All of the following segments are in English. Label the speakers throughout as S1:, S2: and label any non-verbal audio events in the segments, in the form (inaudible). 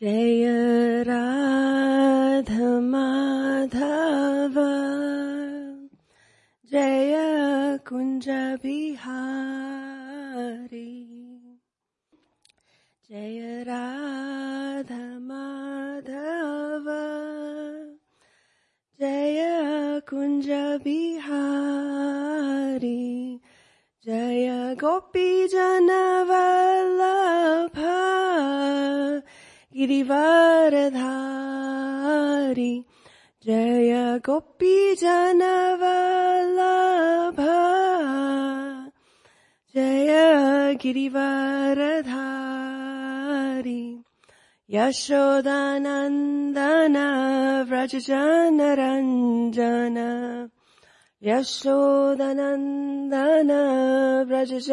S1: जय राधमाधव यशोदानन्दन व्रजजनरञ्जन यशोदनन्दन व्रजजनरञ्जन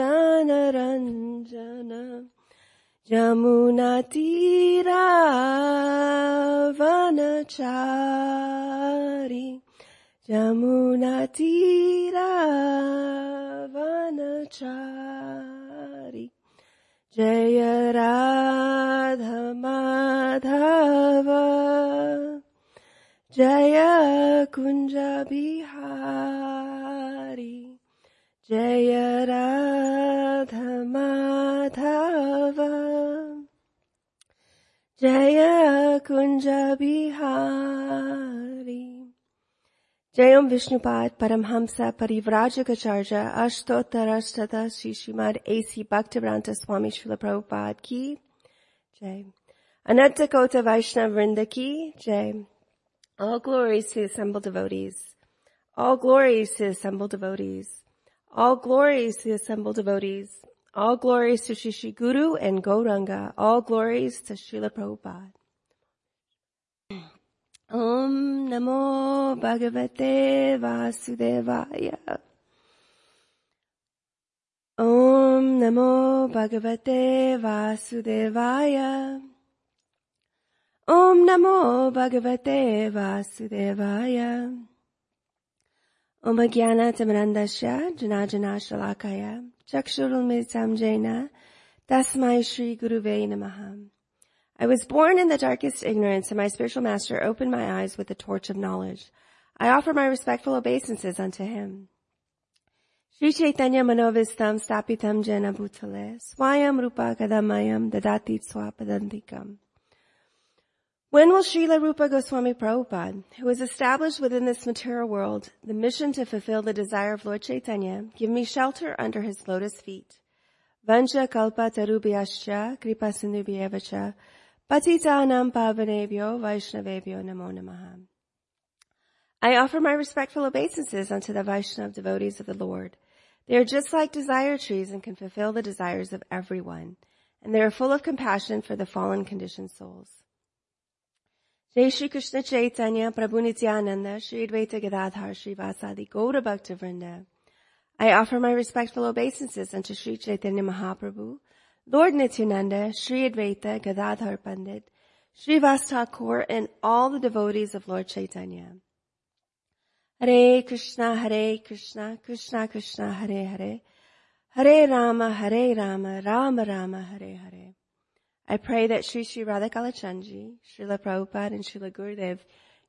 S1: जमुनातीरावनचारि जमुनातीरावनचारि जय राधमाधव जय कुञ्ज बिहारी जय राधमाधव जय Kunj Jayam Vishnupad Paramhamsa Parivrajagacharya Ashtotarashtata Shishimad A.C. Bhaktivedanta Swami Srila Prabhupada Ki Jay. Anantakota Vaishnava Vrinda Jay. All glories to assembled devotees. All glories to assembled devotees. All glories to assembled devotees. All glories to Shishi Guru and Gauranga. All glories to Srila Prabhupada. Om Namo Bhagavate Vasudevaya. Om Namo Bhagavate Vasudevaya. Om Namo Bhagavate Vasudevaya. Om Jnana Tamarandasya Janajana Shalakaya Chakshurulmitam Jaina Tasmai Shri Guruve Namaha. I was born in the darkest ignorance and my spiritual master opened my eyes with the torch of knowledge. I offer my respectful obeisances unto him. Sri Chaitanya Manovistam Stapitam Jena Bhutale Swayam Rupa Kadamayam Dadati Swapadantikam. When will Srila Rupa Goswami Prabhupada, who is established within this material world, the mission to fulfill the desire of Lord Chaitanya, give me shelter under his lotus feet? Vancha kalpa tarubhyascha kripa sindhubhyevacha patitanam pavanebhyo vaishnavebhyo namo namaha. I offer my respectful obeisances unto the Vaishnav devotees of the Lord. They are just like desire trees and can fulfill the desires of everyone, and they are full of compassion for the fallen conditioned souls. Jai Shri Krishna Chaitanya Prabhu Nityananda Shri Advaita Gadadhar Shri Vasadi Gaura Bhakta Vrinda. I offer my respectful obeisances unto Shri Chaitanya Mahaprabhu, Lord Nityananda, Shri Advaita Gadadhar Pandit, Shrivas Thakur, and all the devotees of Lord Chaitanya. Hare Krishna, Hare Krishna, Krishna Krishna, Hare Hare, Hare Rama, Hare Rama, Rama Rama, Hare Hare. I pray that Sri Sri Radha Kalachandji, Srila Prabhupada, and Srila Gurudev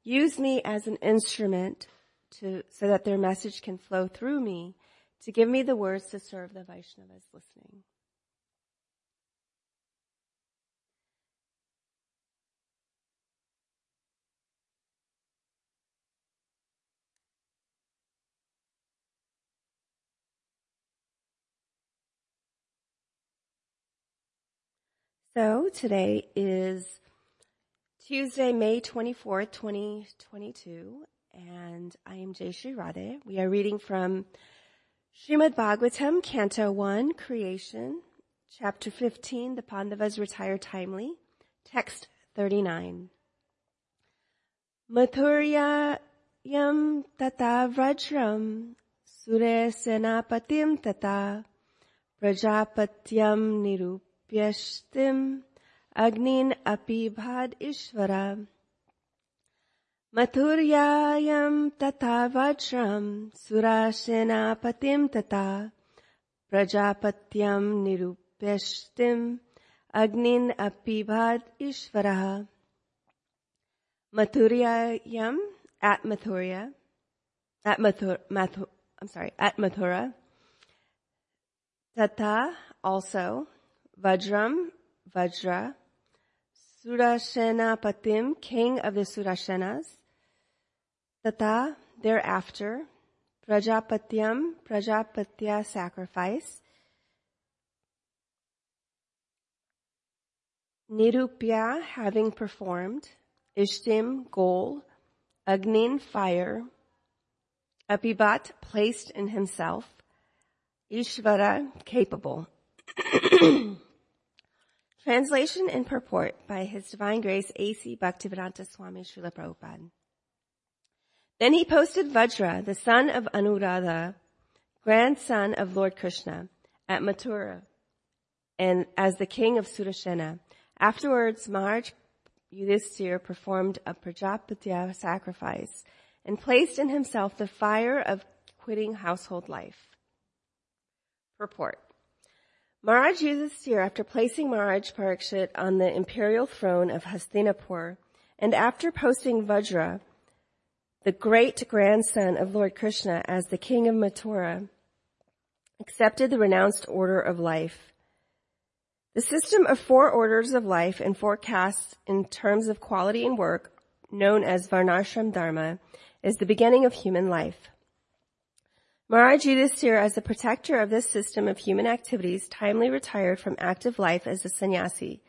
S1: use me as an instrument to, so that their message can flow through me to give me the words to serve the Vaishnavas listening. So today is Tuesday, May 24th, 2022, and I am Jay Shri Radhe. We are reading from Srimad Bhagavatam, Canto 1, Creation, Chapter 15, The Pandavas Retire Timely, Text 39. Mathurya yam tata vrajram sure senapatim tata prajapatyam nirup प्यष्टिम् अग्निन् अपि भाद ईश्वर मथुर्यायम् तथा वज्रम् सुरासेनापतिम् तथा प्रजापत्यम् निरुप्यष्टिम् अग्निन् अपि भाद ईश्वरः मथुर्यायम् at Mathuria, at Mathur, Mathur, I'm sorry, Vajram, Vajra, Surashena Patim, king of the Surashenas. Tata, thereafter, Prajapatyam, Prajapatya sacrifice. Nirupya, having performed. Ishtim, goal. Agnin, fire. Apibat, placed in himself. Ishvara, capable. (clears throat) Translation and purport by His Divine Grace A.C. Bhaktivedanta Swami Srila Prabhupada. Then he posted Vajra, the son of Aniruddha, grandson of Lord Krishna, at Mathura, and as the king of Surashena. Afterwards, Maharaj Yudhisthira performed a Prajapatya sacrifice and placed in himself the fire of quitting household life. Purport. Maharaj Yudhisthira, after placing Maharaj Parikshit on the imperial throne of Hastinapur, and after posting Vajra, the great grandson of Lord Krishna as the king of Mathura, accepted the renounced order of life. The system of four orders of life and four castes in terms of quality and work, known as Varnashram Dharma, is the beginning of human life. Maharaj Yudhisthira, as the protector of this system of human activities, timely retired from active life as a sannyasi,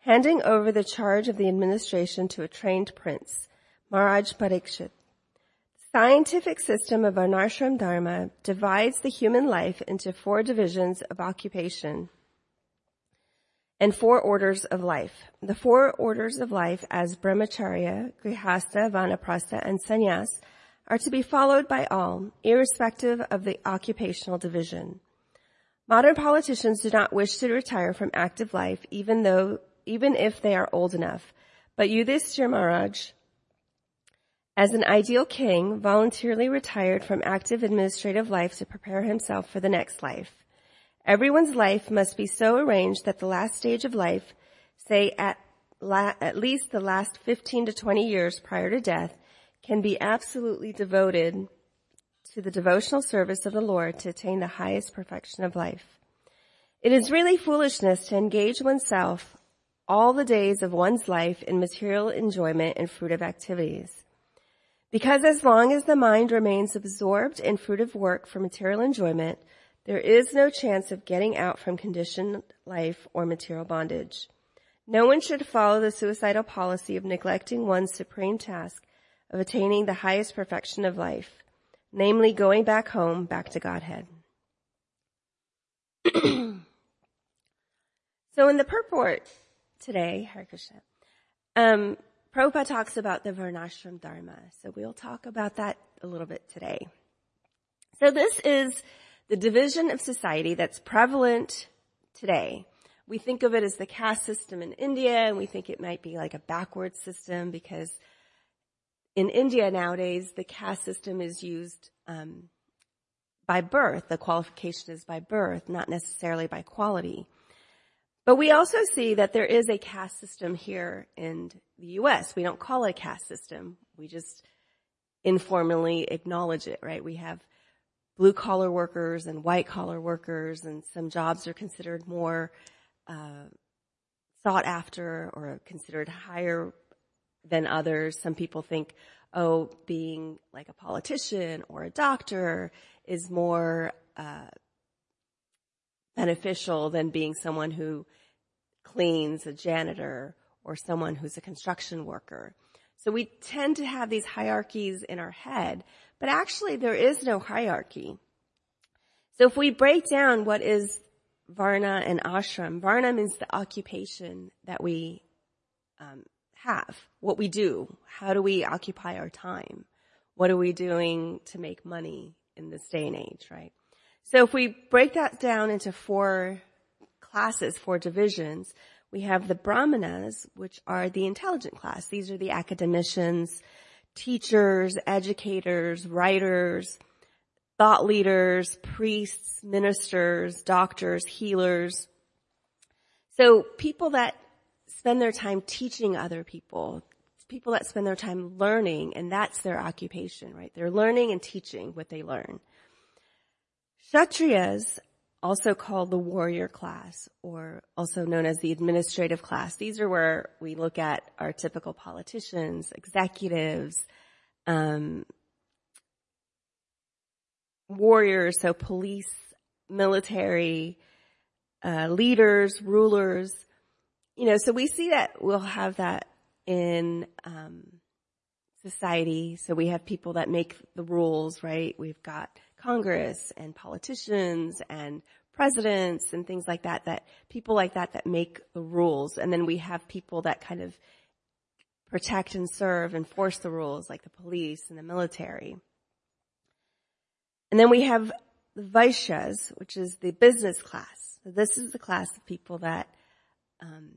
S1: handing over the charge of the administration to a trained prince, Maharaj Parikshit. The scientific system of Varnashram Dharma divides the human life into four divisions of occupation and four orders of life. The four orders of life as brahmacharya, grihastha, vanaprastha, and sannyas are to be followed by all, irrespective of the occupational division. Modern politicians do not wish to retire from active life even though, even if they are old enough. But Yudhishthira Maharaj, as an ideal king, voluntarily retired from active administrative life to prepare himself for the next life. Everyone's life must be so arranged that the last stage of life, say at, la- at least the last 15 to 20 years prior to death, can be absolutely devoted to the devotional service of the Lord to attain the highest perfection of life. It is really foolishness to engage oneself all the days of one's life in material enjoyment and fruitive activities. Because as long as the mind remains absorbed in fruitive work for material enjoyment, there is no chance of getting out from conditioned life or material bondage. No one should follow the suicidal policy of neglecting one's supreme task of attaining the highest perfection of life, namely going back home, back to Godhead. (clears throat) so in the purport today, Hare Krishna, um, Prabhupada talks about the Varnashram Dharma. So we'll talk about that a little bit today. So this is the division of society that's prevalent today. We think of it as the caste system in India and we think it might be like a backward system because in India nowadays, the caste system is used um, by birth. The qualification is by birth, not necessarily by quality. But we also see that there is a caste system here in the U.S. We don't call it a caste system. We just informally acknowledge it, right? We have blue collar workers and white collar workers and some jobs are considered more uh, sought after or considered higher than others. Some people think, oh, being like a politician or a doctor is more uh, beneficial than being someone who cleans, a janitor, or someone who's a construction worker. So we tend to have these hierarchies in our head, but actually there is no hierarchy. So if we break down what is Varna and Ashram, Varna means the occupation that we um, have, what we do. How do we occupy our time? What are we doing to make money in this day and age, right? So if we break that down into four classes, four divisions, we have the brahmanas, which are the intelligent class. These are the academicians, teachers, educators, writers, thought leaders, priests, ministers, doctors, healers, So people that spend their time teaching other people, people that spend their time learning, and that's their occupation, right? They're learning and teaching what they learn. Kshatriyas, also called the warrior class, or also known as the administrative class. These are where we look at our typical politicians, executives, um, warriors, so police, military, uh, leaders, rulers. You know, so we see that we'll have that in um, society. So we have people that make the rules, right? We've got Congress and politicians and presidents and things like that, that people like that that make the rules. And then we have people that kind of protect and serve and force the rules like the police and the military. And then we have the Vaishyas, which is the business class. So this is the class of people that um,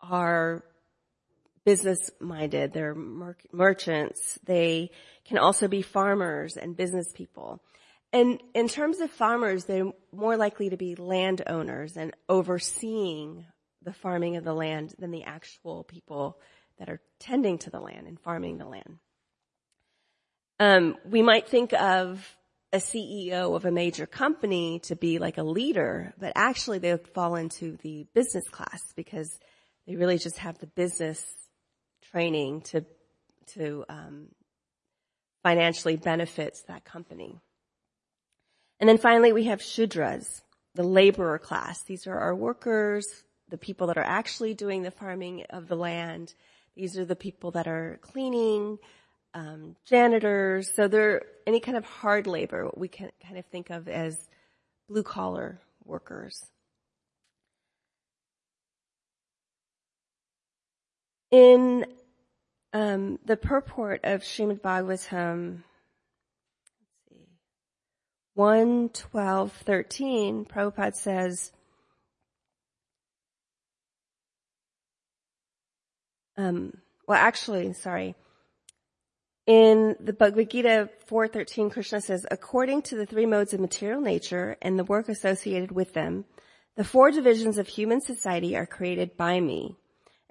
S1: are business minded. They're mer- merchants. They can also be farmers and business people. And in terms of farmers, they're more likely to be landowners and overseeing the farming of the land than the actual people that are tending to the land and farming the land. Um, we might think of a CEO of a major company to be like a leader, but actually they fall into the business class because they really just have the business training to to um, financially benefits that company. And then finally, we have shudras, the laborer class. These are our workers, the people that are actually doing the farming of the land. These are the people that are cleaning, um, janitors. So they're any kind of hard labor, what we can kind of think of as blue collar workers. In um, the purport of Srimad Bhagavatam, let's see, 1, 12, 13, Prabhupada says, um, well actually, sorry, in the Bhagavad Gita 4.13, Krishna says, according to the three modes of material nature and the work associated with them, the four divisions of human society are created by me.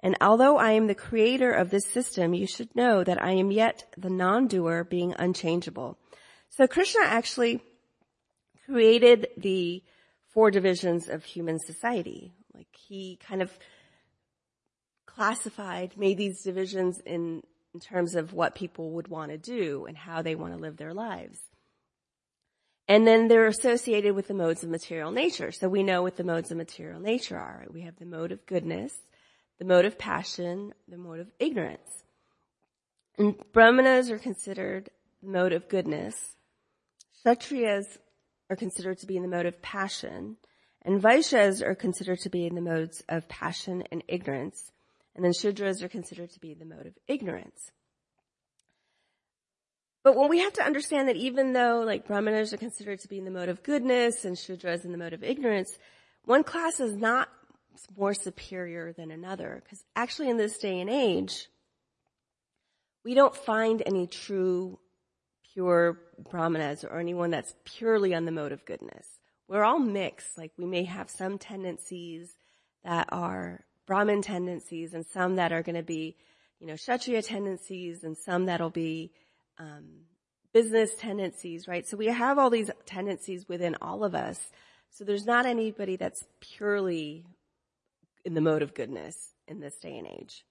S1: And although I am the creator of this system, you should know that I am yet the non-doer being unchangeable. So Krishna actually created the four divisions of human society. Like he kind of classified, made these divisions in, in terms of what people would want to do and how they want to live their lives. And then they're associated with the modes of material nature. So we know what the modes of material nature are. We have the mode of goodness, the mode of passion, the mode of ignorance. And brahmanas are considered the mode of goodness. Kshatriyas are considered to be in the mode of passion. And Vaishyas are considered to be in the modes of passion and ignorance. And then Shudras are considered to be the mode of ignorance. But when we have to understand that even though like Brahmanas are considered to be in the mode of goodness and Shudras in the mode of ignorance, one class is not more superior than another. Because actually in this day and age, we don't find any true pure brahmanas or anyone that's purely on the mode of goodness. We're all mixed. Like we may have some tendencies that are Brahmin tendencies and some that are going to be, you know, Kshatriya tendencies and some that'll be, um, business tendencies, right? So we have all these tendencies within all of us. So there's not anybody that's purely in the mode of goodness in this day and age.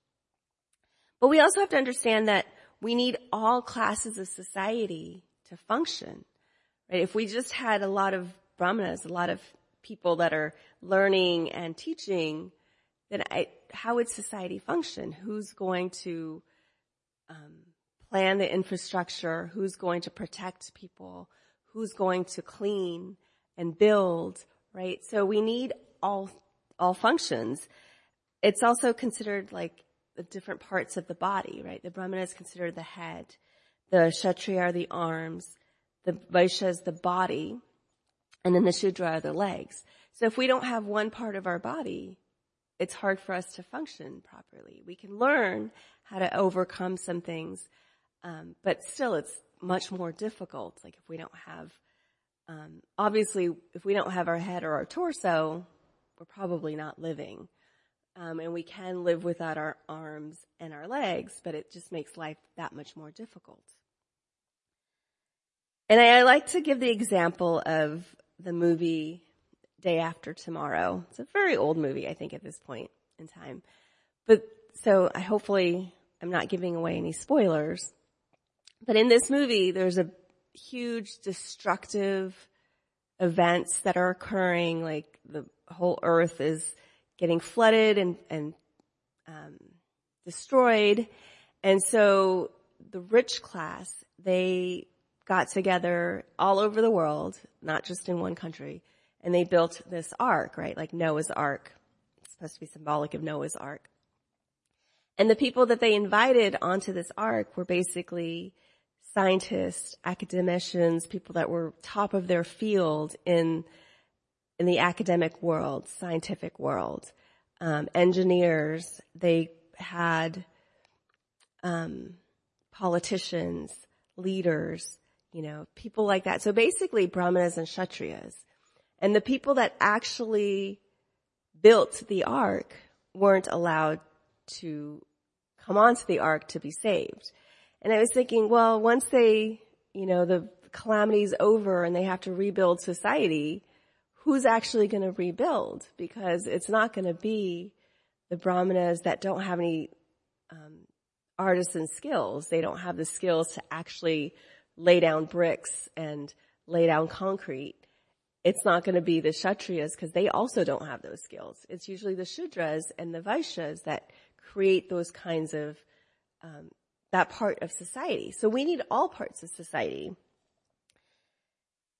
S1: But we also have to understand that we need all classes of society to function. Right? If we just had a lot of brahmanas, a lot of people that are learning and teaching, then I, how would society function? Who's going to um, plan the infrastructure? Who's going to protect people? Who's going to clean and build? Right? So we need all all functions. It's also considered like the different parts of the body, right? The Brahmana is considered the head. The Kshatriya are the arms. The Vaishya is the body. And then the Shudra are the legs. So if we don't have one part of our body, it's hard for us to function properly. We can learn how to overcome some things, um, but still it's much more difficult. Like if we don't have, um, obviously, if we don't have our head or our torso, we're probably not living. Um, and we can live without our arms and our legs, but it just makes life that much more difficult. And I, I like to give the example of the movie Day After Tomorrow. It's a very old movie, I think, at this point in time. But so I hopefully I'm not giving away any spoilers. But in this movie, there's a huge destructive events that are occurring, like the whole earth is getting flooded and, and um, destroyed. And so the rich class, they got together all over the world, not just in one country, and they built this ark, right? Like Noah's ark. It's supposed to be symbolic of Noah's ark. And the people that they invited onto this ark were basically scientists, academicians, people that were top of their field in in the academic world, scientific world, um, engineers. They had um, politicians, leaders, you know, people like that. So basically, brahmanas and kshatriyas, and the people that actually built the ark weren't allowed to come onto the ark to be saved. And I was thinking, well, once they, you know, the calamity's over and they have to rebuild society, who's actually going to rebuild? Because it's not going to be the brahmanas that don't have any um, artisan skills. They don't have the skills to actually lay down bricks and lay down concrete. It's not going to be the kshatriyas because they also don't have those skills. It's usually the shudras and the vaishyas that create those kinds of um, that part of society. So we need all parts of society.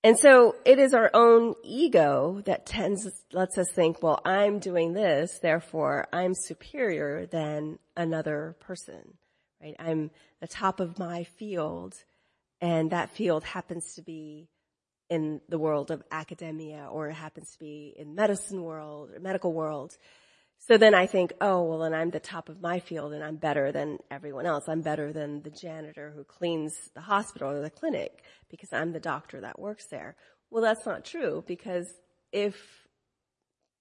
S1: And so it is our own ego that tends, lets us think, well, I'm doing this, therefore I'm superior than another person, right? I'm the top of my field and that field happens to be in the world of academia or it happens to be in medicine world or medical world. So then I think, oh, well, then I'm the top of my field and I'm better than everyone else. I'm better than the janitor who cleans the hospital or the clinic because I'm the doctor that works there. Well, that's not true because if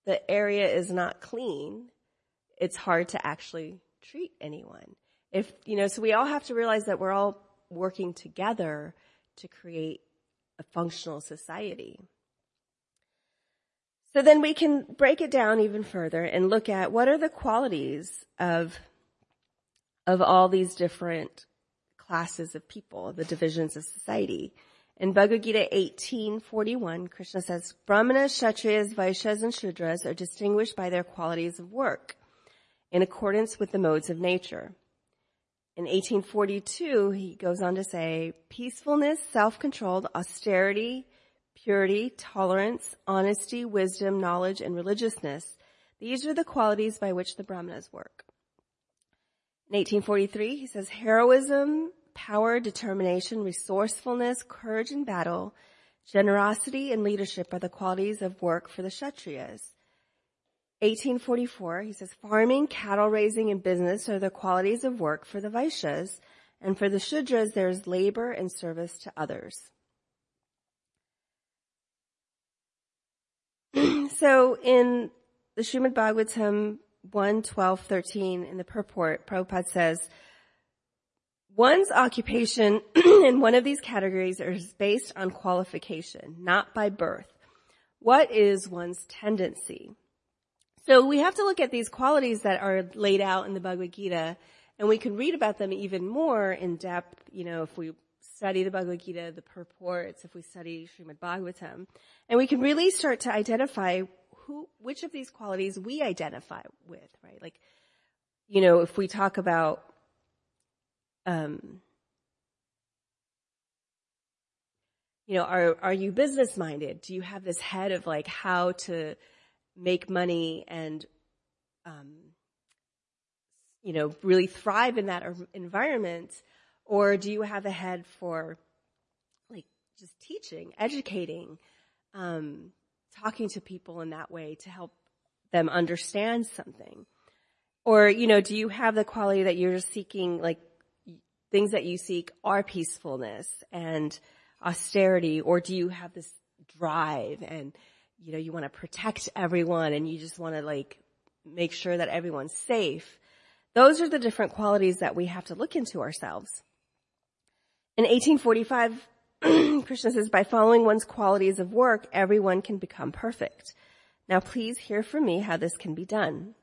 S1: the area is not clean, it's hard to actually treat anyone. If, you know, so we all have to realize that we're all working together to create a functional society. So then we can break it down even further and look at what are the qualities of, of all these different classes of people, the divisions of society. In Bhagavad Gita 1841, Krishna says, Brahmanas, Kshatriyas, Vaishyas, and Shudras are distinguished by their qualities of work in accordance with the modes of nature. In 1842, he goes on to say, peacefulness, self-controlled, austerity, purity, tolerance, honesty, wisdom, knowledge, and religiousness. These are the qualities by which the Brahmanas work. In 1843, he says heroism, power, determination, resourcefulness, courage in battle, generosity, and leadership are the qualities of work for the Kshatriyas. 1844, he says farming, cattle raising, and business are the qualities of work for the Vaishyas, and for the Shudras there is labor and service to others. So in the Srimad Bhagavatam 1, 12, 13 in the purport, Prabhupada says, one's occupation (clears throat) in one of these categories is based on qualification, not by birth. What is one's tendency? So we have to look at these qualities that are laid out in the Bhagavad Gita, and we can read about them even more in depth, you know, if we study the Bhagavad Gita, the purports, if we study Srimad Bhagavatam, and we can really start to identify who, which of these qualities we identify with, right? Like, you know, if we talk about, um, you know, are, are you business minded? Do you have this head of like how to make money and, um, you know, really thrive in that environment? Or do you have a head for like just teaching, educating, um, talking to people in that way to help them understand something? Or, you know, do you have the quality that you're seeking, like things that you seek are peacefulness and austerity, or do you have this drive and, you know, you want to protect everyone and you just want to like make sure that everyone's safe. Those are the different qualities that we have to look into ourselves. In 1845, (clears throat) Krishna says, by following one's qualities of work, everyone can become perfect. Now please hear from me how this can be done.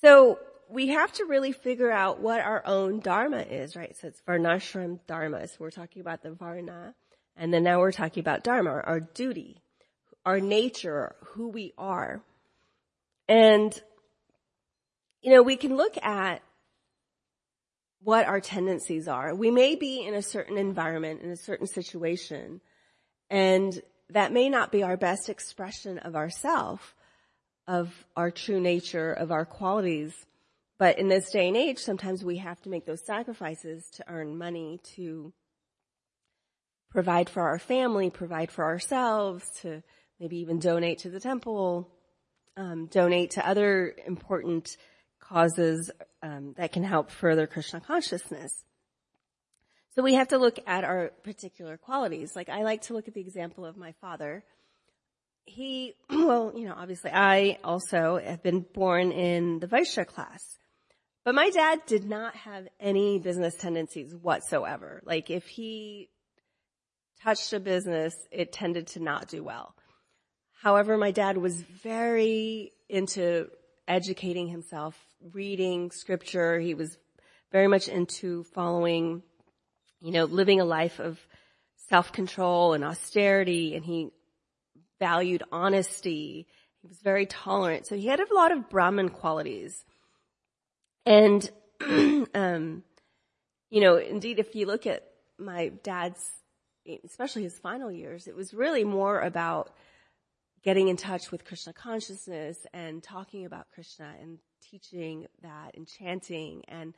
S1: So we have to really figure out what our own dharma is, right? So it's varnashram dharma. So we're talking about the varna. And then now we're talking about dharma, our duty, our nature, who we are. And, you know, we can look at what our tendencies are. We may be in a certain environment, in a certain situation, and that may not be our best expression of ourself, of our true nature, of our qualities. But in this day and age, sometimes we have to make those sacrifices to earn money, to provide for our family, provide for ourselves, to maybe even donate to the temple, um, donate to other important causes um, that can help further Krishna consciousness. So we have to look at our particular qualities. Like I like to look at the example of my father. He, (clears throat) well, you know, obviously I also have been born in the Vaishya class. But my dad did not have any business tendencies whatsoever. Like if he touched a business, it tended to not do well. However, my dad was very into educating himself, reading scripture. He was very much into following, you know, living a life of self-control and austerity and he valued honesty. He was very tolerant. So he had a lot of Brahmin qualities. And, (clears throat) um, you know, indeed, if you look at my dad's, especially his final years, it was really more about getting in touch with Krishna consciousness and talking about Krishna and teaching that and chanting and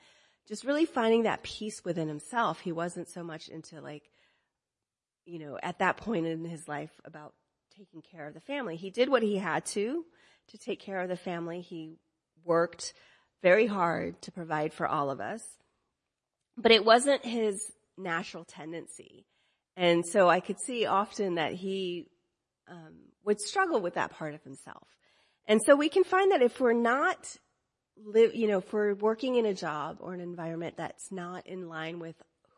S1: just really finding that peace within himself. He wasn't so much into like, you know, at that point in his life about taking care of the family. He did what he had to to take care of the family. He worked very hard to provide for all of us, but it wasn't his natural tendency. And so I could see often that he um, would struggle with that part of himself. And so we can find that if we're not live, you know, if we're working in a job or an environment that's not in line with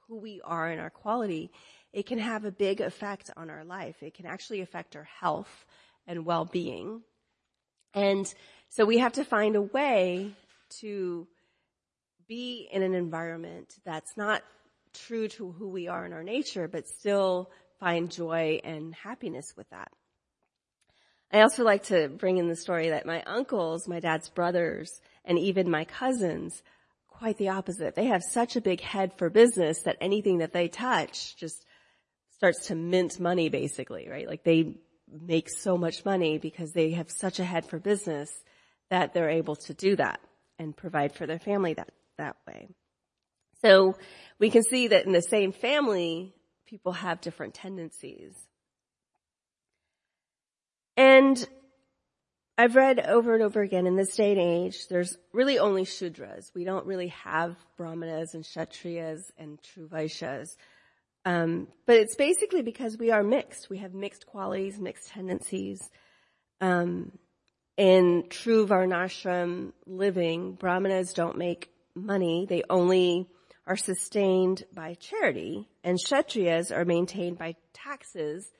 S1: who we are and our quality, it can have a big effect on our life. It can actually affect our health and well-being. And so we have to find a way to be in an environment that's not true to who we are in our nature, but still find joy and happiness with that. I also like to bring in the story that my uncles, my dad's brothers, and even my cousins, quite the opposite. They have such a big head for business that anything that they touch just starts to mint money basically, right? Like they make so much money because they have such a head for business that they're able to do that and provide for their family that, that way. So we can see that in the same family, people have different tendencies. And I've read over and over again in this day and age, there's really only Shudras. We don't really have Brahmanas and Kshatriyas and true Vaishyas. Um, but it's basically because we are mixed. We have mixed qualities, mixed tendencies. Um, in true Varnashram living, Brahmanas don't make money. They only are sustained by charity, and Kshatriyas are maintained by taxes,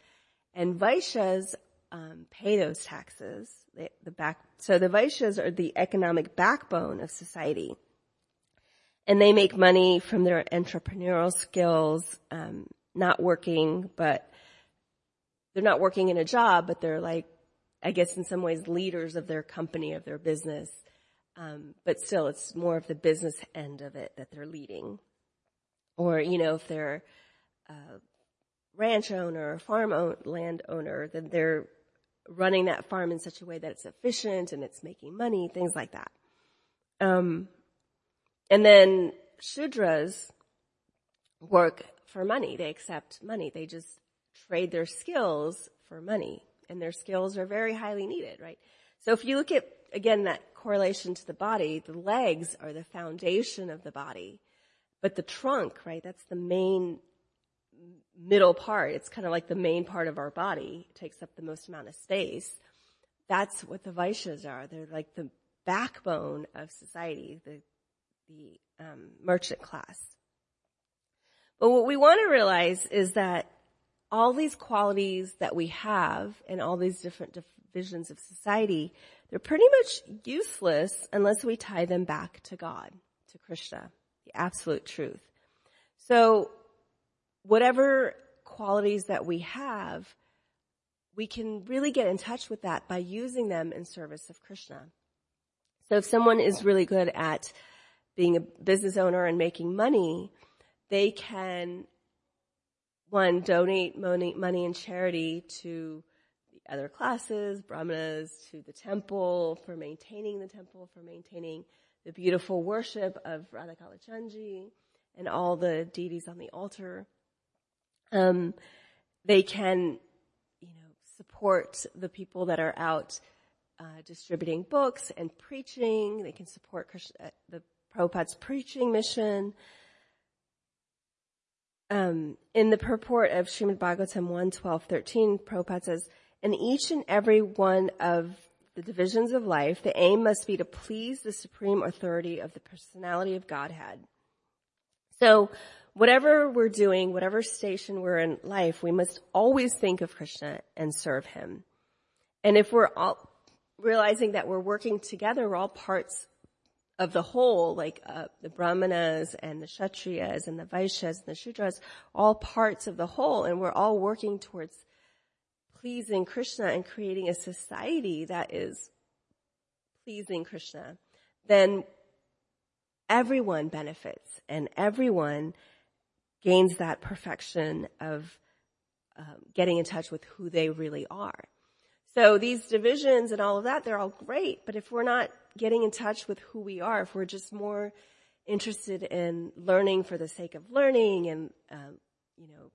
S1: and Vaishyas um, pay those taxes. They, the back, so the Vaishyas are the economic backbone of society, and they make money from their entrepreneurial skills, um, not working, but they're not working in a job, but they're like, I guess in some ways leaders of their company, of their business. Um, but still, it's more of the business end of it that they're leading. Or, you know, if they're a ranch owner or farm own, land owner, then they're running that farm in such a way that it's efficient and it's making money, things like that. Um, and then Shudras work for money. They accept money. They just trade their skills for money. And their skills are very highly needed, right? So if you look at, again, that correlation to the body, the legs are the foundation of the body. But the trunk, right, that's the main middle part. It's kind of like the main part of our body. It takes up the most amount of space. That's what the Vaishyas are. They're like the backbone of society, the, the um, merchant class. But what we want to realize is that all these qualities that we have and all these different divisions of society, they're pretty much useless unless we tie them back to God, to Krishna, the absolute truth. So whatever qualities that we have, we can really get in touch with that by using them in service of Krishna. So if someone is really good at being a business owner and making money, they can one donate money, money in charity to the other classes, brahmanas, to the temple for maintaining the temple, for maintaining the beautiful worship of Radha Kalachandji and all the deities on the altar. Um, they can, you know, support the people that are out uh, distributing books and preaching. They can support uh, the Prabhupada's preaching mission. Um, in the purport of Srimad Bhagavatam 1, 12, 13, Prabhupada says, in each and every one of the divisions of life, the aim must be to please the supreme authority of the personality of Godhead. So whatever we're doing, whatever station we're in life, we must always think of Krishna and serve him. And if we're all realizing that we're working together, we're all parts of the whole, like uh, the brahmanas and the kshatriyas and the vaishyas and the shudras, all parts of the whole, and we're all working towards pleasing Krishna and creating a society that is pleasing Krishna, then everyone benefits and everyone gains that perfection of um, getting in touch with who they really are. So these divisions and all of that, they're all great, but if we're not getting in touch with who we are, if we're just more interested in learning for the sake of learning and, um, you know,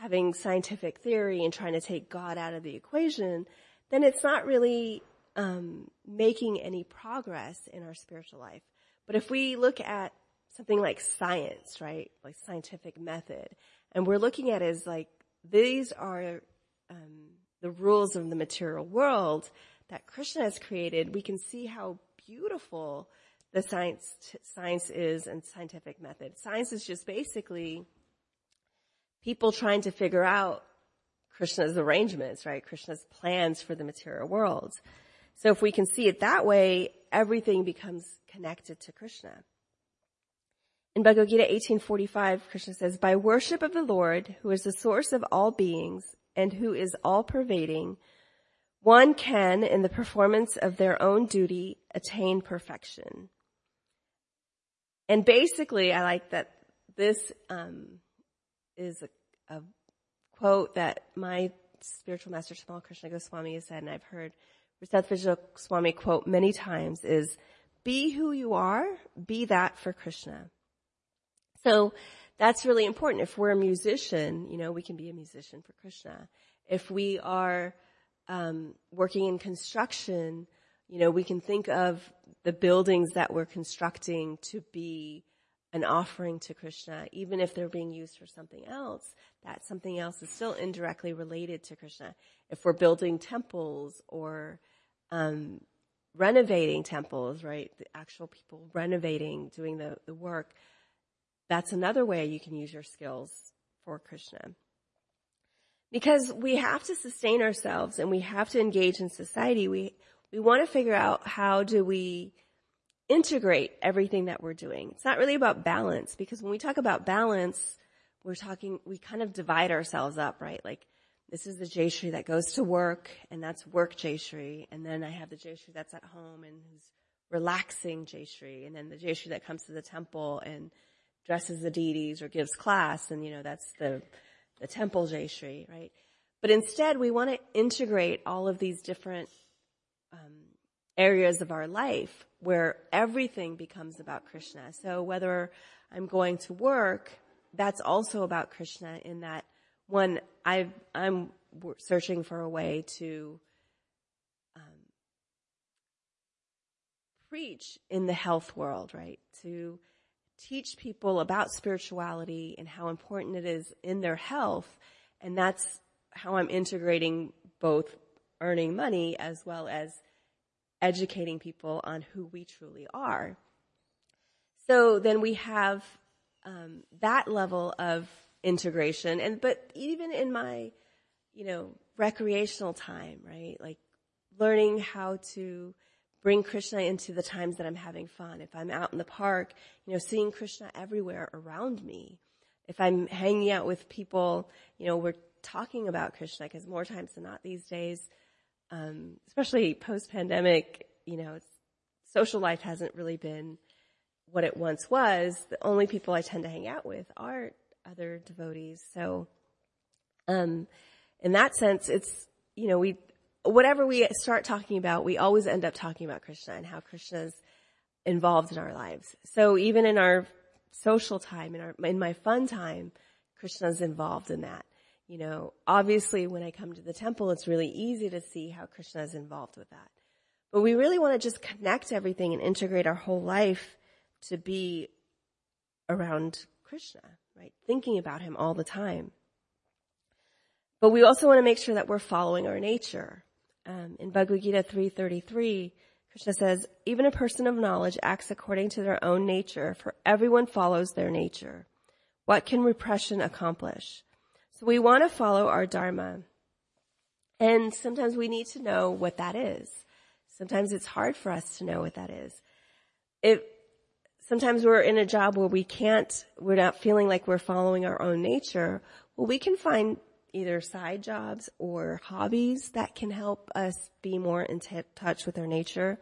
S1: having scientific theory and trying to take God out of the equation, then it's not really um, making any progress in our spiritual life. But if we look at something like science, right? Like scientific method. And we're looking at it as like, these are, um, the rules of the material world that Krishna has created. We can see how beautiful the science, science is and scientific method. Science is just basically people trying to figure out Krishna's arrangements, right? Krishna's plans for the material world. So if we can see it that way, everything becomes connected to Krishna. In Bhagavad Gita 1845, Krishna says, by worship of the Lord, who is the source of all beings and who is all pervading, one can, in the performance of their own duty, attain perfection. And basically, I like that this um, is a, a, quote that my spiritual master Tamal Krishna Goswami has said, and I've heard Risat Swami quote many times, is, be who you are, be that for Krishna. So that's really important. If we're a musician, you know, we can be a musician for Krishna. If we are um, working in construction, you know, we can think of the buildings that we're constructing to be an offering to Krishna, even if they're being used for something else, that something else is still indirectly related to Krishna. If we're building temples or um, renovating temples, right, the actual people renovating, doing the, the work, that's another way you can use your skills for Krishna. Because we have to sustain ourselves and we have to engage in society. We, we want to figure out how do we integrate everything that we're doing. It's not really about balance because when we talk about balance, we're talking, we kind of divide ourselves up, right? Like, this is the Jayshree that goes to work and that's work Jayshree. And then I have the Jayshree that's at home and who's relaxing Jayshree. And then the Jayshree that comes to the temple and dresses the deities or gives class, and you know, that's the, the temple Jayshree, right? But instead, we want to integrate all of these different um, areas of our life where everything becomes about Krishna. So whether I'm going to work, that's also about Krishna in that one, i am searching for a way to um, preach in the health world, right? To teach people about spirituality and how important it is in their health. And that's how I'm integrating both earning money as well as educating people on who we truly are. So then we have um, that level of integration, and but even in my, you know, recreational time, right? Like learning how to bring Krishna into the times that I'm having fun. If I'm out in the park, you know, seeing Krishna everywhere around me. If I'm hanging out with people, you know, we're talking about Krishna because more times than not these days, um, especially post pandemic, you know, social life hasn't really been what it once was. The only people I tend to hang out with are other devotees. So, um, in that sense, it's, you know, we, whatever we start talking about, we always end up talking about Krishna and how Krishna is involved in our lives. So even in our social time, in our, in my fun time, Krishna is involved in that. You know, obviously when I come to the temple, it's really easy to see how Krishna is involved with that. But we really want to just connect everything and integrate our whole life to be around Krishna, right? Thinking about him all the time. But we also want to make sure that we're following our nature. Um, in Bhagavad Gita 333, Krishna says, even a person of knowledge acts according to their own nature, for everyone follows their nature. What can repression accomplish? So we want to follow our dharma. And sometimes we need to know what that is. Sometimes it's hard for us to know what that is. If, sometimes we're in a job where we can't, we're not feeling like we're following our own nature. Well, we can find either side jobs or hobbies that can help us be more in t- touch with our nature.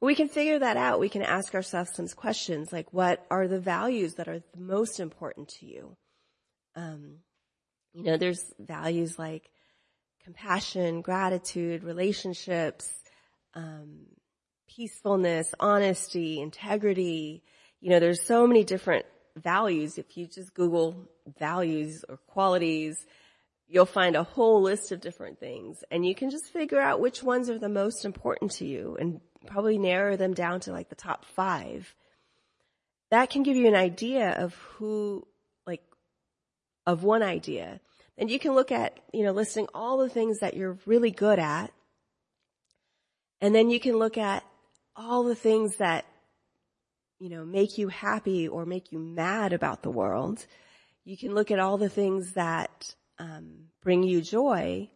S1: We can figure that out. We can ask ourselves some questions like, what are the values that are the most important to you? Um, you know, there's values like compassion, gratitude, relationships, um, peacefulness, honesty, integrity. You know, there's so many different values. If you just Google values or qualities, you'll find a whole list of different things and you can just figure out which ones are the most important to you and probably narrow them down to like the top five. That can give you an idea of who, like, of one idea. And you can look at, you know, listing all the things that you're really good at. And then you can look at all the things that, you know, make you happy or make you mad about the world. You can look at all the things that um, bring you joy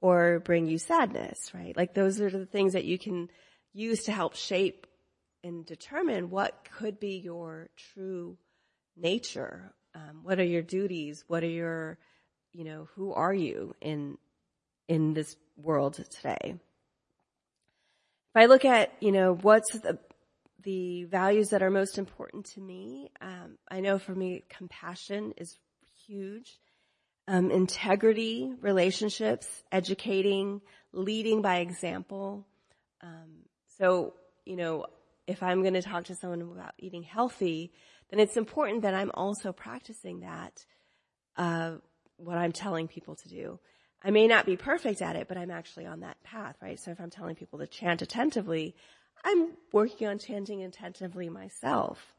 S1: or bring you sadness, right? Like those are the things that you can use to help shape and determine what could be your true nature. Um, what are your duties? What are your, you know, who are you in in this world today? If I look at, you know, what's the the values that are most important to me, um, I know for me, compassion is huge um, integrity, relationships, educating, leading by example. Um, so, you know, if I'm going to talk to someone about eating healthy, then it's important that I'm also practicing that, uh, what I'm telling people to do. I may not be perfect at it, but I'm actually on that path, right? So if I'm telling people to chant attentively, I'm working on chanting attentively myself.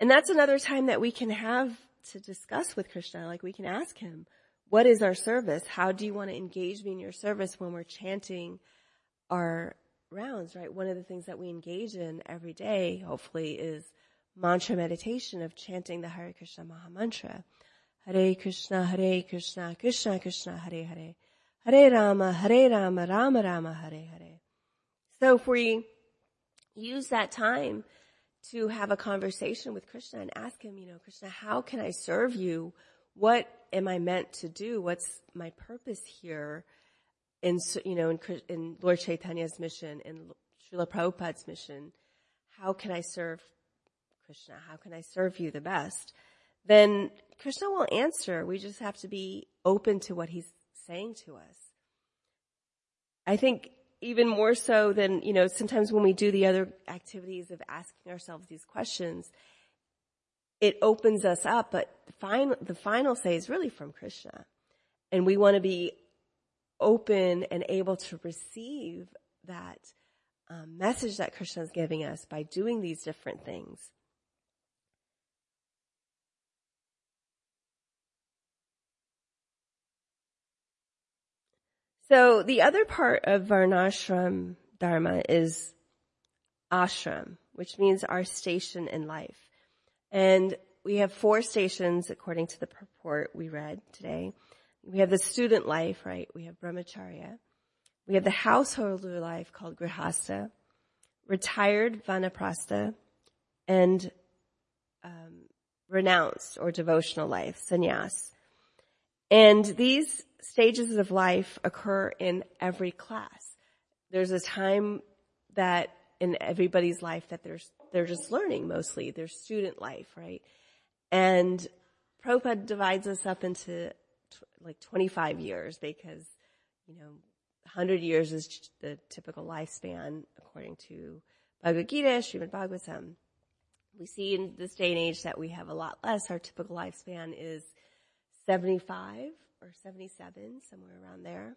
S1: And that's another time that we can have to discuss with Krishna. Like we can ask him, what is our service? How do you want to engage me in your service when we're chanting our rounds, right? One of the things that we engage in every day, hopefully, is mantra meditation of chanting the Hare Krishna Maha Mantra. Hare Krishna, Hare Krishna, Krishna Krishna, Hare Hare. Hare Rama, Hare Rama, Rama Rama, Hare Hare. So if we use that time to have a conversation with Krishna and ask him, you know, Krishna, how can I serve you? What am I meant to do? What's my purpose here in, you know, in, in Lord Chaitanya's mission, in Srila Prabhupada's mission? How can I serve Krishna? How can I serve you the best? Then Krishna will answer. We just have to be open to what he's saying to us. I think even more so than, you know, sometimes when we do the other activities of asking ourselves these questions, it opens us up, but the final, the final say is really from Krishna. And we want to be open and able to receive that um, message that Krishna is giving us by doing these different things. So the other part of Varnashram Dharma is ashram, which means our station in life. And we have four stations according to the purport we read today. We have the student life, right? We have brahmacharya. We have the householder life called grihasta, retired vanaprastha, and um, renounced or devotional life, sannyas. And these stages of life occur in every class. There's a time that in everybody's life that they're, they're just learning mostly, their student life, right? And Prabhupada divides us up into like 25 years because, you know, 100 years is the typical lifespan according to Bhagavad Gita, Srimad Bhagavatam. We see in this day and age that we have a lot less. Our typical lifespan is 75 or 77, somewhere around there.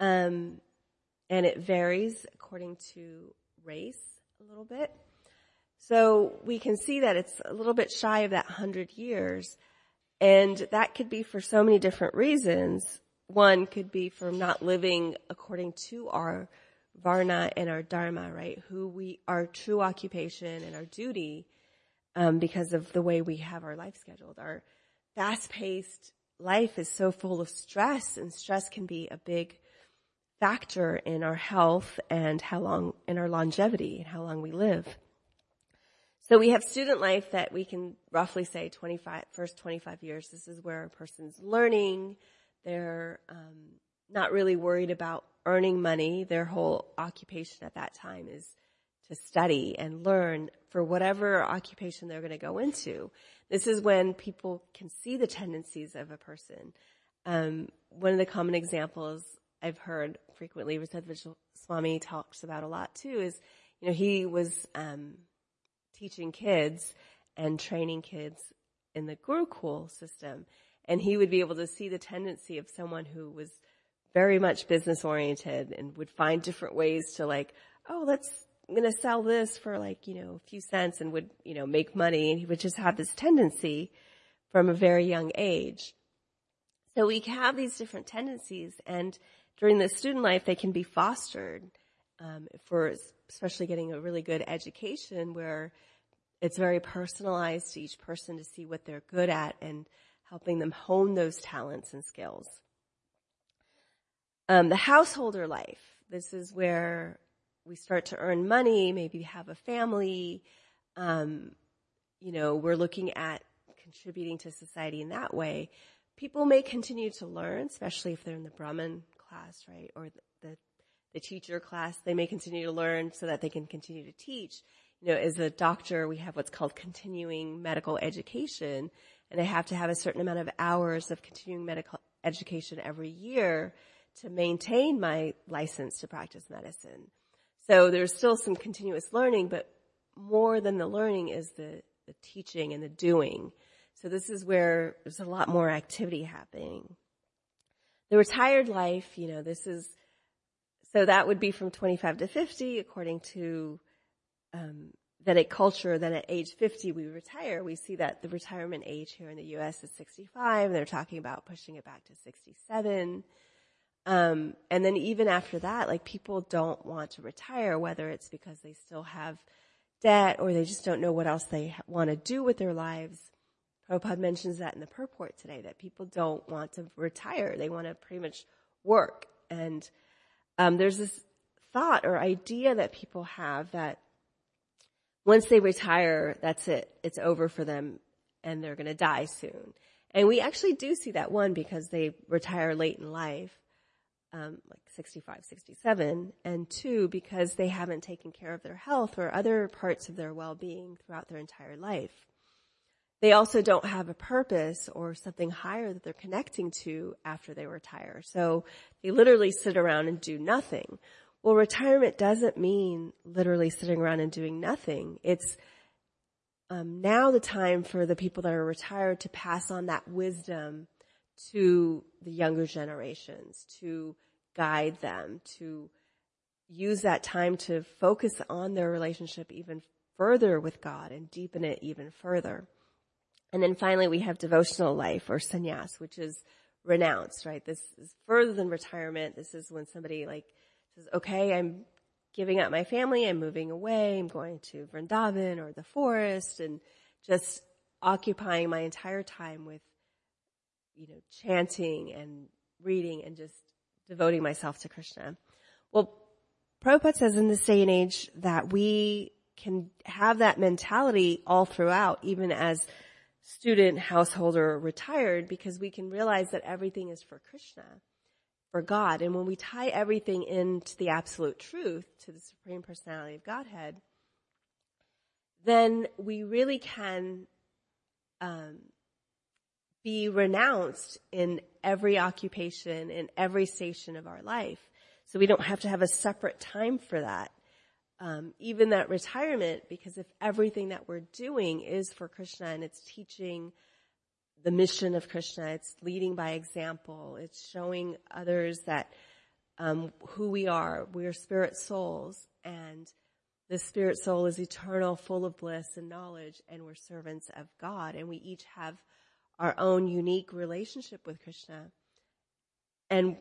S1: Um, and it varies according to race a little bit. So we can see that it's a little bit shy of that 100 years. And that could be for so many different reasons. One could be from not living according to our varna and our dharma, right? Who we, our true occupation and our duty, um, because of the way we have our life scheduled. Our fast-paced life is so full of stress, and stress can be a big factor in our health and how long, in our longevity and how long we live. So we have student life that we can roughly say 25, first 25 years. This is where a person's learning. They're um, not really worried about earning money. Their whole occupation at that time is to study and learn for whatever occupation they're going to go into. This is when people can see the tendencies of a person. Um, one of the common examples I've heard frequently, Rishabh Swami talks about a lot too, is you know he was um, teaching kids and training kids in the Gurukul system. And he would be able to see the tendency of someone who was very much business oriented and would find different ways to like, oh, let's, I'm going to sell this for like, you know, a few cents and would, you know, make money. And he would just have this tendency from a very young age. So we have these different tendencies and during the student life, they can be fostered, um, for especially getting a really good education where it's very personalized to each person to see what they're good at and helping them hone those talents and skills. Um, the householder life. This is where we start to earn money, maybe have a family. Um, you know, we're looking at contributing to society in that way. People may continue to learn, especially if they're in the Brahmin class, right, or the, the, the teacher class. They may continue to learn so that they can continue to teach you know, as a doctor, we have what's called continuing medical education, and I have to have a certain amount of hours of continuing medical education every year to maintain my license to practice medicine. So there's still some continuous learning, but more than the learning is the, the teaching and the doing. So this is where there's a lot more activity happening. The retired life, you know, this is, so that would be from 25 to 50 according to um, Vedic culture, then at age 50 we retire. We see that the retirement age here in the U.S. is 65, and they're talking about pushing it back to 67. Um, and then even after that, like people don't want to retire, whether it's because they still have debt or they just don't know what else they want to do with their lives. Prabhupada mentions that in the purport today, that people don't want to retire. They want to pretty much work. And um, there's this thought or idea that people have that once they retire, that's it. It's over for them and they're going to die soon. And we actually do see that one because they retire late in life, um, like 65, 67, and two, because they haven't taken care of their health or other parts of their well-being throughout their entire life. They also don't have a purpose or something higher that they're connecting to after they retire. So they literally sit around and do nothing. Well, retirement doesn't mean literally sitting around and doing nothing. It's um, now the time for the people that are retired to pass on that wisdom to the younger generations, to guide them, to use that time to focus on their relationship even further with God and deepen it even further. And then finally we have devotional life or sannyas, which is renounced, right? This is further than retirement. This is when somebody like says, okay, I'm giving up my family, I'm moving away, I'm going to Vrindavan or the forest and just occupying my entire time with, you know, chanting and reading and just devoting myself to Krishna. Well, Prabhupada says in this day and age that we can have that mentality all throughout, even as student, householder, retired, because we can realize that everything is for Krishna, for God. And when we tie everything into the absolute truth, to the Supreme Personality of Godhead, then we really can um, be renounced in every occupation, in every station of our life. So we don't have to have a separate time for that. Um, even that retirement, because if everything that we're doing is for Krishna and it's teaching the mission of Krishna, it's leading by example, it's showing others that um, who we are. We are spirit souls, and the spirit soul is eternal, full of bliss and knowledge, and we're servants of God, and we each have our own unique relationship with Krishna. And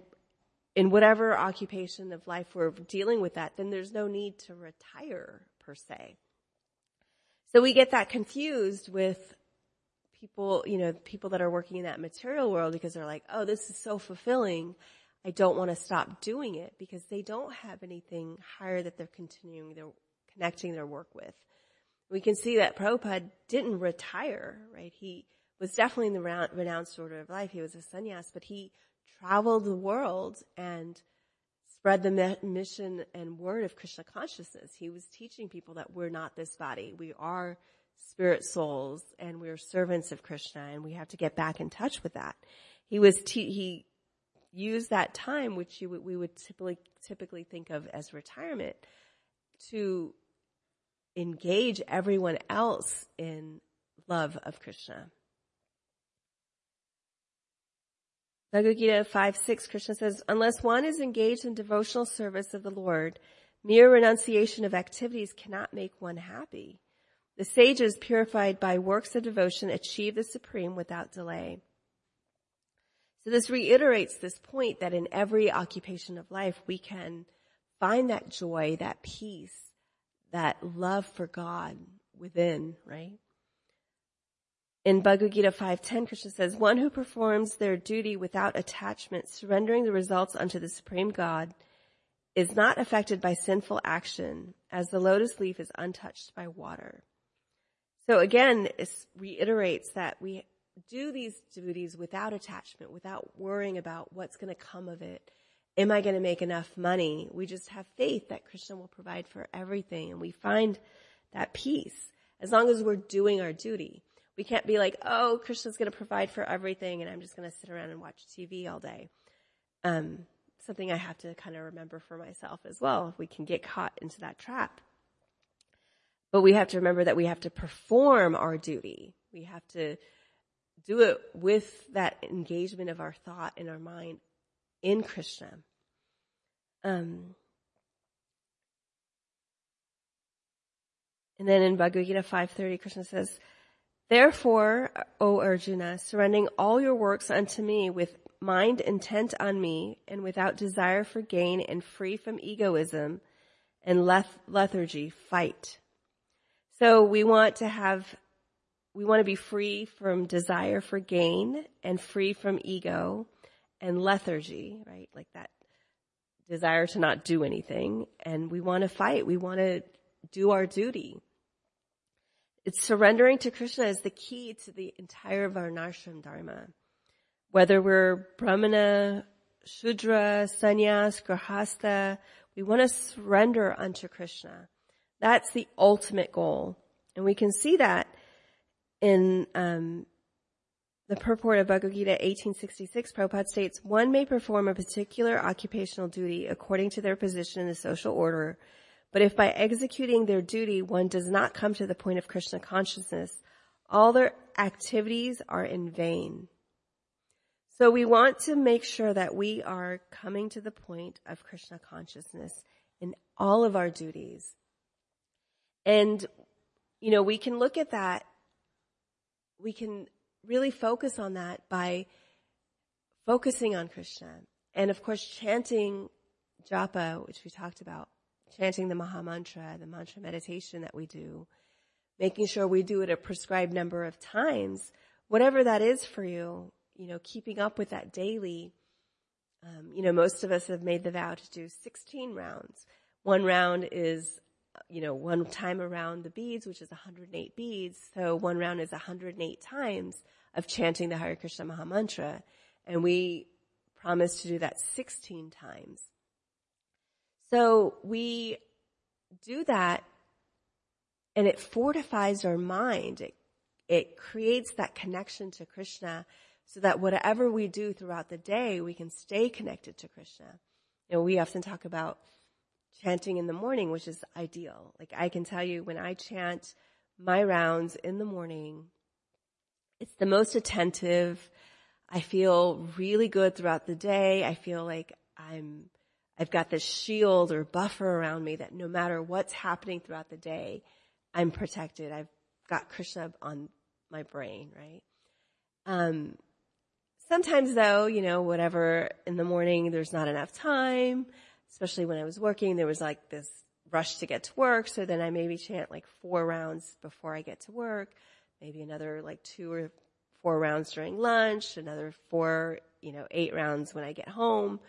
S1: in whatever occupation of life we're dealing with that, then there's no need to retire per se. So we get that confused with people, you know, people that are working in that material world because they're like, oh, this is so fulfilling. I don't want to stop doing it because they don't have anything higher that they're continuing their, connecting their work with. We can see that Prabhupada didn't retire, right? He was definitely in the renounced order of life. He was a sannyas, but he traveled the world and spread the mission and word of Krishna consciousness. He was teaching people that we're not this body. We are spirit souls and we're servants of Krishna and we have to get back in touch with that. He was, te- he used that time, which we would typically, typically think of as retirement to engage everyone else in love of Krishna. Bhagavad Gita 5 6, Krishna says, Unless one is engaged in devotional service of the Lord, mere renunciation of activities cannot make one happy. The sages purified by works of devotion achieve the supreme without delay. So this reiterates this point that in every occupation of life, we can find that joy, that peace, that love for God within, right? In Bhagavad Gita 5.10, Krishna says, one who performs their duty without attachment, surrendering the results unto the Supreme God, is not affected by sinful action, as the lotus leaf is untouched by water. So again, it reiterates that we do these duties without attachment, without worrying about what's going to come of it. Am I going to make enough money? We just have faith that Krishna will provide for everything and we find that peace as long as we're doing our duty. We can't be like, oh, Krishna's going to provide for everything and I'm just going to sit around and watch TV all day. Um, something I have to kind of remember for myself as well. We can get caught into that trap. But we have to remember that we have to perform our duty. We have to do it with that engagement of our thought and our mind in Krishna. Um, and then in Bhagavad Gita 5.30, Krishna says, Therefore, O Arjuna, surrendering all your works unto me with mind intent on me and without desire for gain and free from egoism and leth- lethargy, fight. So we want to have, we want to be free from desire for gain and free from ego and lethargy, right? Like that desire to not do anything. And we want to fight. We want to do our duty. It's surrendering to Krishna is the key to the entire Varnashram Dharma. Whether we're Brahmana, Shudra, Sannyas, Grahastha, we want to surrender unto Krishna. That's the ultimate goal. And we can see that in um, the purport of Bhagavad Gita 1866, Prabhupada states, one may perform a particular occupational duty according to their position in the social order but if by executing their duty one does not come to the point of Krishna consciousness, all their activities are in vain. So we want to make sure that we are coming to the point of Krishna consciousness in all of our duties. And, you know, we can look at that, we can really focus on that by focusing on Krishna. And of course, chanting japa, which we talked about, chanting the Maha Mantra, the mantra meditation that we do, making sure we do it a prescribed number of times, whatever that is for you, you know, keeping up with that daily. Um, you know, most of us have made the vow to do 16 rounds. One round is, you know, one time around the beads, which is 108 beads. So one round is 108 times of chanting the Hare Krishna Maha Mantra. And we promise to do that 16 times. So we do that and it fortifies our mind. It, it creates that connection to Krishna so that whatever we do throughout the day, we can stay connected to Krishna. You know, we often talk about chanting in the morning, which is ideal. Like I can tell you when I chant my rounds in the morning, it's the most attentive. I feel really good throughout the day. I feel like I'm, I've got this shield or buffer around me that no matter what's happening throughout the day, I'm protected. I've got Krishna on my brain, right? Um, sometimes though, you know, whatever in the morning, there's not enough time, especially when I was working, there was like this rush to get to work. So then I maybe chant like four rounds before I get to work, maybe another like two or four rounds during lunch, another four, you know, eight rounds when I get home.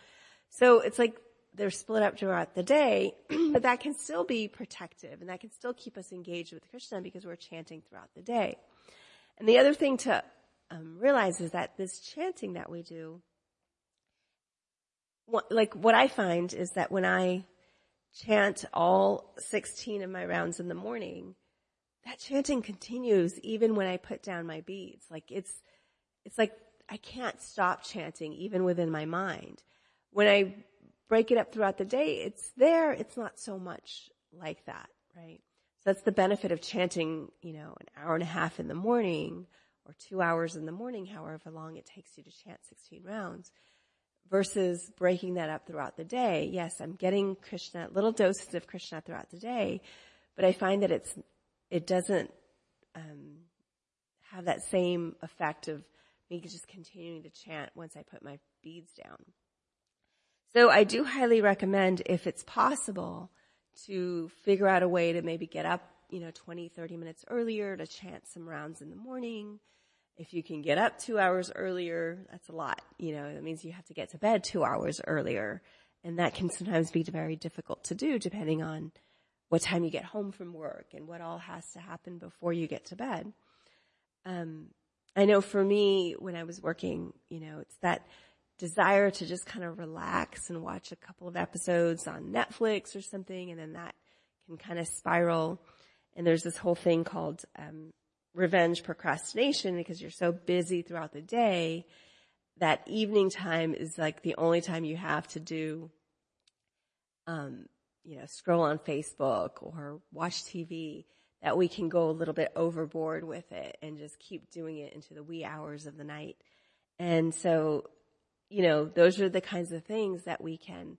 S1: So it's like they're split up throughout the day, (clears throat) but that can still be protective and that can still keep us engaged with Krishna because we're chanting throughout the day. And the other thing to um, realize is that this chanting that we do, what, like what I find is that when I chant all 16 of my rounds in the morning, that chanting continues even when I put down my beads. Like it's, it's like I can't stop chanting even within my mind. When I break it up throughout the day, it's there. It's not so much like that, right? So that's the benefit of chanting, you know, an hour and a half in the morning or two hours in the morning, however long it takes you to chant 16 rounds versus breaking that up throughout the day. Yes, I'm getting Krishna, little doses of Krishna throughout the day, but I find that it's, it doesn't, um, have that same effect of me just continuing to chant once I put my beads down. So I do highly recommend if it's possible to figure out a way to maybe get up, you know, 20, 30 minutes earlier to chant some rounds in the morning. If you can get up two hours earlier, that's a lot. You know, that means you have to get to bed two hours earlier. And that can sometimes be very difficult to do depending on what time you get home from work and what all has to happen before you get to bed. Um, I know for me, when I was working, you know, it's that desire to just kind of relax and watch a couple of episodes on Netflix or something, and then that can kind of spiral. And there's this whole thing called um, revenge procrastination because you're so busy throughout the day that evening time is like the only time you have to do, um, you know, scroll on Facebook or watch TV. That we can go a little bit overboard with it and just keep doing it into the wee hours of the night. And so you know, those are the kinds of things that we can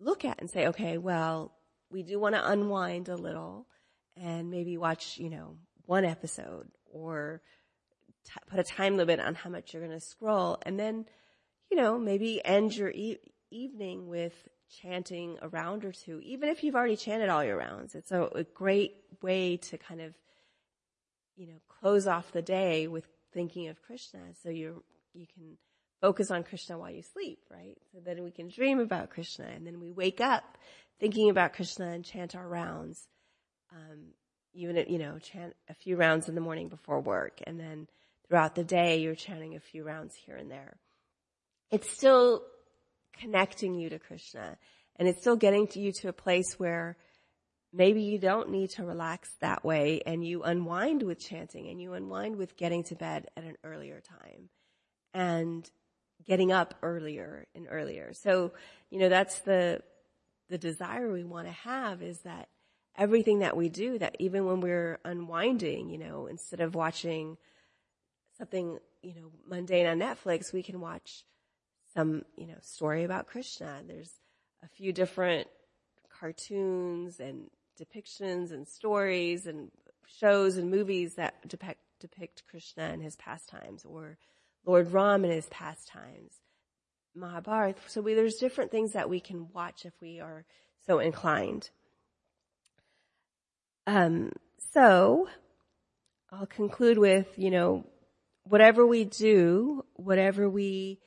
S1: look at and say, okay, well, we do want to unwind a little and maybe watch, you know, one episode or t- put a time limit on how much you're going to scroll and then, you know, maybe end your e- evening with chanting a round or two, even if you've already chanted all your rounds. It's a, a great way to kind of, you know, close off the day with thinking of Krishna. So you you can focus on Krishna while you sleep, right? So then we can dream about Krishna and then we wake up thinking about Krishna and chant our rounds. Um, even, you know, chant a few rounds in the morning before work and then throughout the day you're chanting a few rounds here and there. It's still connecting you to Krishna and it's still getting to you to a place where maybe you don't need to relax that way and you unwind with chanting and you unwind with getting to bed at an earlier time. And getting up earlier and earlier. So, you know, that's the, the desire we want to have is that everything that we do, that even when we're unwinding, you know, instead of watching something, you know, mundane on Netflix, we can watch some, you know, story about Krishna. There's a few different cartoons and depictions and stories and shows and movies that depict, depict Krishna and his pastimes or Lord Ram and his pastimes. Mahabharata. So we, there's different things that we can watch if we are so inclined. Um, so I'll conclude with, you know, whatever we do, whatever we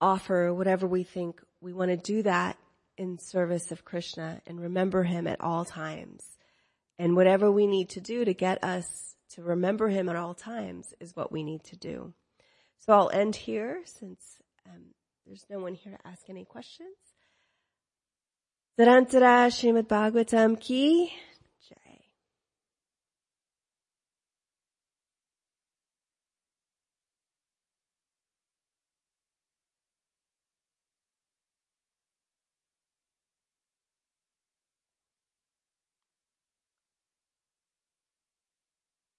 S1: offer, whatever we think, we want to do that in service of Krishna and remember him at all times. And whatever we need to do to get us to remember him at all times is what we need to do. So I'll end here since um, there's no one here to ask any questions. Sarantara Srimad Bhagavatam ki